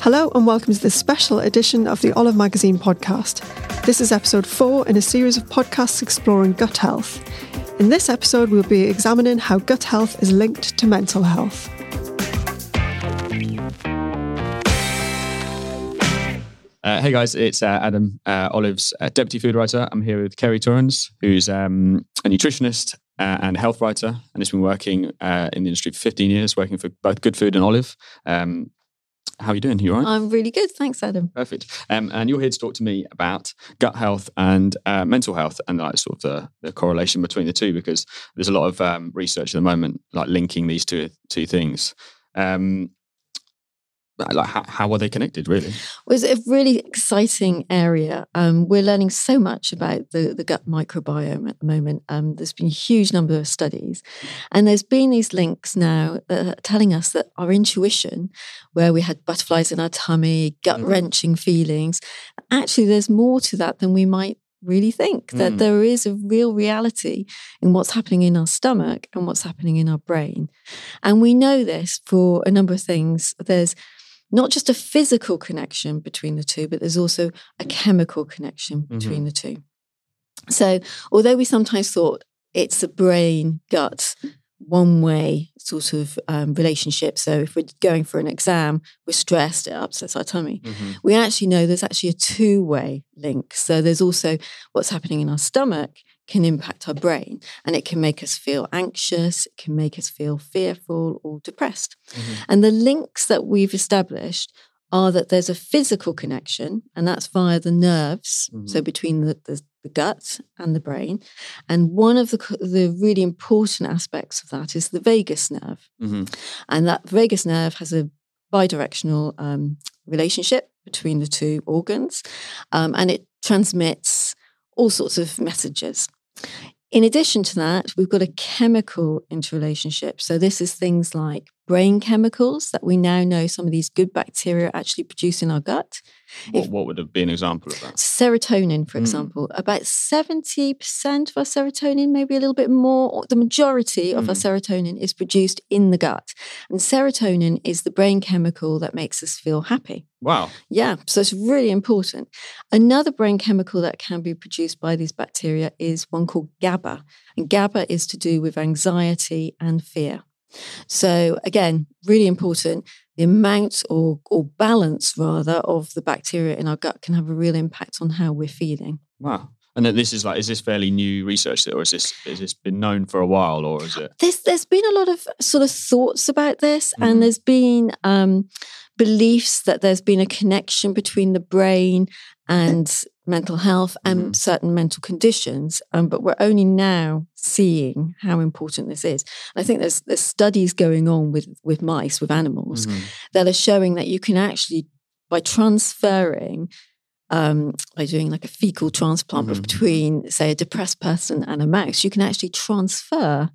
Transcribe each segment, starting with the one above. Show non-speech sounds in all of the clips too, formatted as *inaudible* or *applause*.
Hello, and welcome to this special edition of the Olive Magazine podcast. This is episode four in a series of podcasts exploring gut health. In this episode, we'll be examining how gut health is linked to mental health. Uh, hey guys, it's uh, Adam uh, Olive's uh, deputy food writer. I'm here with Kerry Torrens, who's um, a nutritionist uh, and health writer, and has been working uh, in the industry for 15 years, working for both Good Food and Olive. Um, how are you doing? You all right? I'm really good. Thanks, Adam. Perfect. Um, and you're here to talk to me about gut health and uh, mental health and like sort of the, the, correlation between the two because there's a lot of um, research at the moment like linking these two two things. Um, like how, how are they connected really? Well, it's a really exciting area. Um, we're learning so much about the, the gut microbiome at the moment. Um, there's been a huge number of studies. And there's been these links now telling us that our intuition where we had butterflies in our tummy gut wrenching feelings actually there's more to that than we might really think that Mm. there is a real reality in what's happening in our stomach and what's happening in our brain. And we know this for a number of things. There's not just a physical connection between the two, but there's also a chemical connection between the two. So, although we sometimes thought it's a brain gut one way sort of um, relationship, so if we're going for an exam, we're stressed, it upsets our tummy. We actually know there's actually a two way link. So, there's also what's happening in our stomach can impact our brain and it can make us feel anxious, it can make us feel fearful or depressed. And the links that we've established are that there's a physical connection, and that's via the nerves, so between the, the, the gut and the brain. And one of the, the really important aspects of that is the vagus nerve. Mhm. And that vagus nerve has a bidirectional um, relationship between the two organs, um, and it transmits all sorts of messages. In addition to that, we've got a chemical interrelationship. So, this is things like brain chemicals that we now know some of these good bacteria actually produce in our gut. what, If- what would be an example of that Serotonin, for Mm. example, about 70% of our serotonin, maybe a little bit more, or the majority of our Mm. serotonin is produced in the gut. And serotonin is the brain chemical that makes us feel happy. wow Yeah, so it's really important. Another brain chemical that can be produced by these bacteria is one called GABA. And GABA is to do with anxiety and fear. So, again, really important. The amount or, or balance, rather, of the bacteria in our gut can have a real impact on how we're feeling. wow and then this is like is this fairly new research or is this is this been known for a while or is it There's, there's been a lot of sort of thoughts about this, Mhm. and there's been um, beliefs that there's been a connection between the brain and mental health and Mhm. certain mental conditions. Um, but we're only now seeing how important this is. I think there's there's studies going on with with mice, with animals, Mhm. that are showing that you can actually, by transferring, um, by doing like a fecal transplant Mhm. between, say, a depressed person and a mouse, you can actually transfer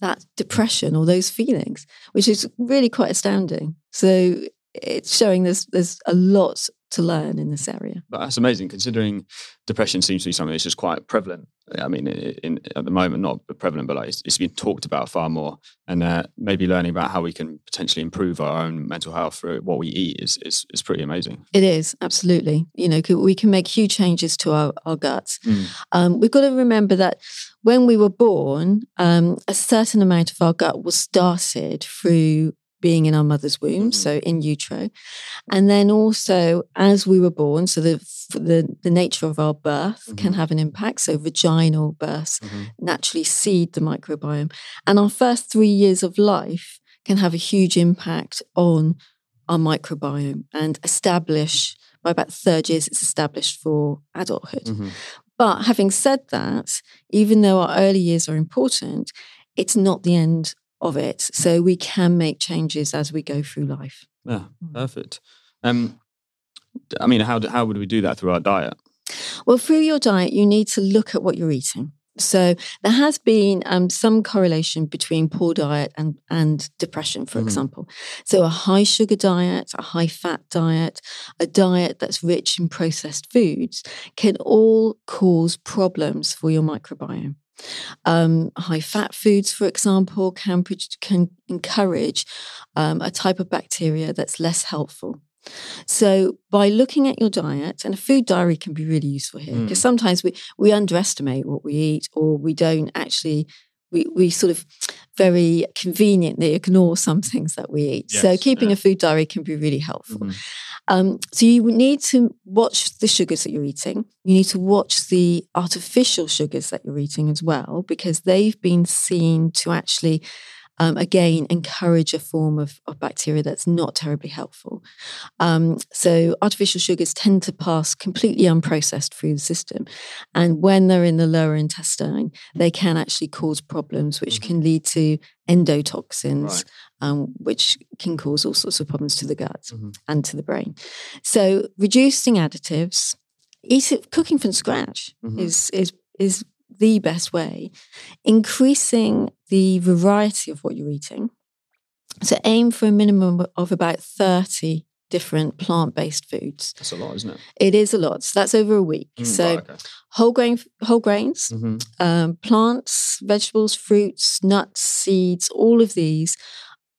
that depression or those feelings, which is really quite astounding. So it's showing there's there's a lot to learn in this area. But that's amazing, considering depression seems to be something that's just quite prevalent. I mean, in, in, at the moment, not prevalent, but like it's, it's been talked about far more. And uh, maybe learning about how we can potentially improve our own mental health through what we eat is is, is pretty amazing. It is absolutely. You know, we can make huge changes to our, our guts. Mm. Um, we've got to remember that when we were born, um, a certain amount of our gut was started through being in our mother's womb, mm-hmm. so in utero, and then also as we were born. So the the, the nature of our birth can mm-hmm. have an impact. So vaginal births mm-hmm. naturally seed the microbiome, and our first three years of life can have a huge impact on our microbiome and establish by about third years it's established for adulthood. Mm-hmm. But having said that, even though our early years are important, it's not the end of it. So we can make changes as we go through life. Yeah, Mm. perfect. Um, d- I mean, how how would we do that through our diet? Well, through your diet, you need to look at what you're eating. So there has been um, some correlation between poor diet and, and depression, for Mhm. example. So a high sugar diet, a high fat diet, a diet that's rich in processed foods can all cause problems for your microbiome. Um, high fat foods, for example, can, can encourage um, a type of bacteria that's less helpful. So, by looking at your diet, and a food diary can be really useful here because sometimes we, we underestimate what we eat or we don't actually, we, we sort of very conveniently ignore some things that we eat. so, keeping yeah. a food diary can be really helpful. Mhm. Um, so you need to watch the sugars that you're eating. You need to watch the artificial sugars that you're eating as well, because they've been seen to actually, um, again, encourage a form of, of bacteria that's not terribly helpful. Um, so artificial sugars tend to pass completely unprocessed through the system, and when they're in the lower intestine, they can actually cause problems, which can lead to endotoxins, Right. um, which can cause all sorts of problems to the gut Mhm. and to the brain. So reducing additives, cooking from scratch Mhm. is is is the best way. Increasing the variety of what you're eating. So aim for a minimum of about 30 different plant-based foods. That's a lot, isn't it? It is a lot. So that's over a week. Mm, so right, okay. whole grain whole grains, Mhm. um, plants, vegetables, fruits, nuts, seeds, all of these.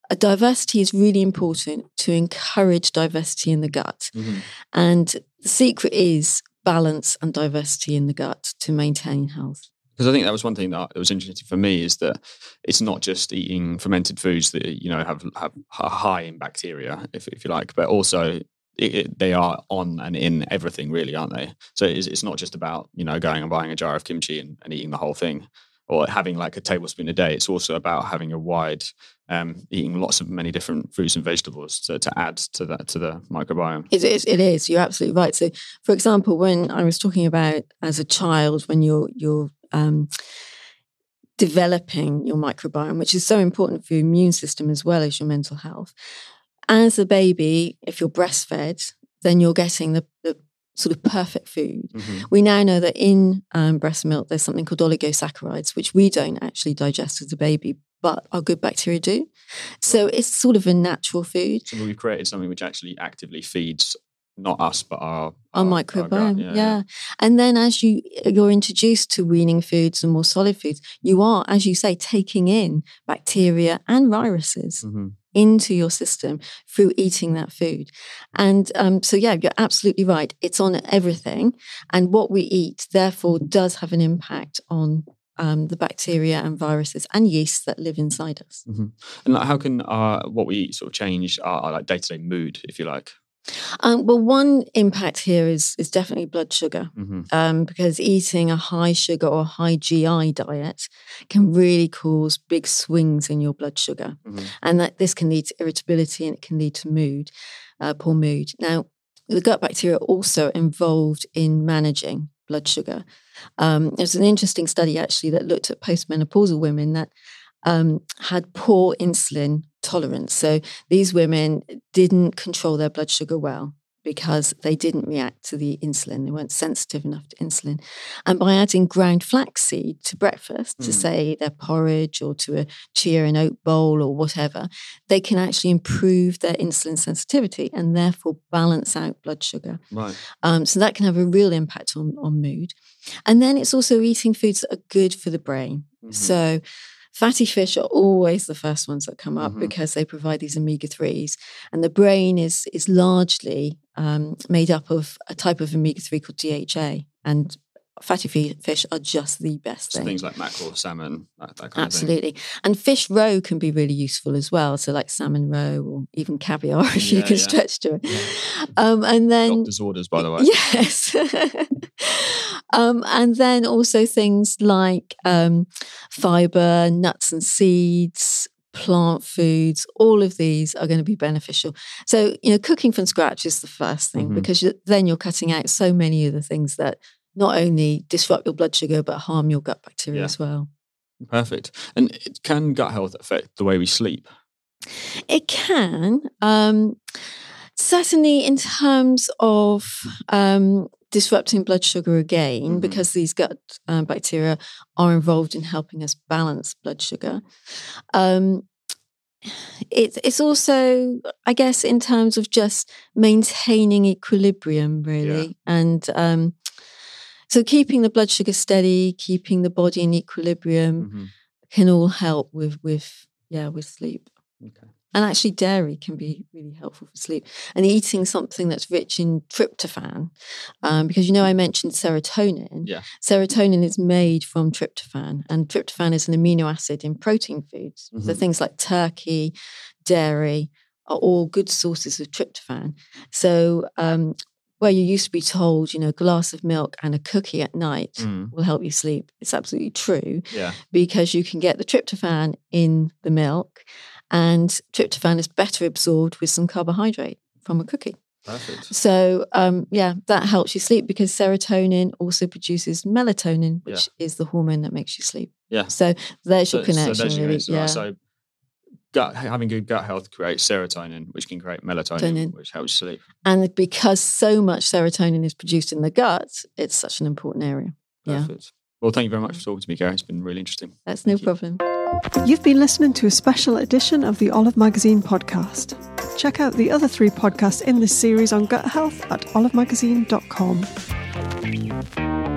A diversity is really important to encourage diversity in the gut. Mhm. And the secret is balance and diversity in the gut to maintain health. Because I think that was one thing that was interesting for me is that it's not just eating fermented foods that you know have have high in bacteria, if if you like, but also it, it, they are on and in everything, really, aren't they? So it's, it's not just about you know going and buying a jar of kimchi and, and eating the whole thing, or having like a tablespoon a day. It's also about having a wide, um, eating lots of many different fruits and vegetables to, to add to that to the microbiome. It is, it is. You're absolutely right. So, for example, when I was talking about as a child, when you're you're um, developing your microbiome, which is so important for your immune system as well as your mental health. As a baby, if you're breastfed, then you're getting the, the sort of perfect food. Mhm. We now know that in um, breast milk, there's something called oligosaccharides, which we don't actually digest as a baby, but our good bacteria do. So it's sort of a natural food. So we've created something which actually actively feeds not us but our our gut. microbiome. yeah, And then as you you're introduced to weaning foods and more solid foods, you are, as you say, taking in bacteria and viruses Mhm. into your system through eating that food. And um, so, yeah, you're absolutely right. It's on everything, and what we eat therefore does have an impact on. Um, the bacteria and viruses and yeasts that live inside us. And like, how can our what we eat sort of change our, our like day to day mood, if you like? Um, well, one impact here is is definitely blood sugar. hmm um, because eating a high sugar or high GI diet can really cause big swings in your blood sugar. Mhm. And that this can lead to irritability and it can lead to mood, uh, poor mood. Now, the gut bacteria are also involved in managing blood sugar. Um, there's an interesting study actually that looked at postmenopausal women that um, had poor insulin tolerance. So these women didn't control their blood sugar well because they didn't react to the insulin. They weren't sensitive enough to insulin. And by adding ground flaxseed to breakfast, to Mm. say their porridge or to a chia and oat bowl or whatever, they can actually improve their insulin sensitivity and therefore balance out blood sugar. Right. Um, so that can have a real impact on, on mood. And then it's also eating foods that are good for the brain. Mhm. So fatty fish are always the first ones that come up Mhm. because they provide these omega threes, and the brain is is largely um, made up of a type of omega three called DHA, and fatty fish are just the best So thing. things like mackerel, salmon, that, that kind Absolutely. And fish roe can be really useful as well. So, like salmon roe or even caviar *laughs* if you can yeah. stretch to it. Um, and then, thing. Doctor's orders, by the way. yes. *laughs* um, and then also things like um, fiber, nuts and seeds, plant foods, all of these are going to be beneficial. So, you know, cooking from scratch is the first thing Mhm. because then you're cutting out so many of the things that not only disrupt your blood sugar but harm your gut bacteria Yeah. as well. Perfect. And it, can gut health affect the way we sleep? It can. Um, certainly, in terms of um, disrupting blood sugar again, Mhm. because these gut uh, bacteria are involved in helping us balance blood sugar. Um, it's it's also, I guess, in terms of just maintaining equilibrium, really, and um, so keeping the blood sugar steady, keeping the body in equilibrium, Mhm. can all help with with yeah with sleep. Okay. And actually, dairy can be really helpful for sleep. And eating something that's rich in tryptophan, um, because you know I mentioned serotonin. Yeah. Serotonin is made from tryptophan, and tryptophan is an amino acid in protein foods. So Mhm. things like turkey, dairy are all good sources of tryptophan. So um, where you used to be told, you know, a glass of milk and a cookie at night Mm. will help you sleep, it's absolutely true Yeah. because you can get the tryptophan in the milk, and tryptophan is better absorbed with some carbohydrate from a cookie. Perfect. So, um, yeah, that helps you sleep because serotonin also produces melatonin, which is the hormone that makes you sleep. Yeah. So there's your connection, So, there's your really. yeah. right? so gut, having good gut health creates serotonin, which can create melatonin, Melatonin. which helps sleep. and because so much serotonin is produced in the gut, it's such an important area. Yeah, Perfect. Well, thank you very much for talking to me, Kerry. It's been really interesting. that's no you. problem. You've been listening to a special edition of the Olive Magazine podcast. Check out the other three podcasts in this series on gut health at olivemagazine.com.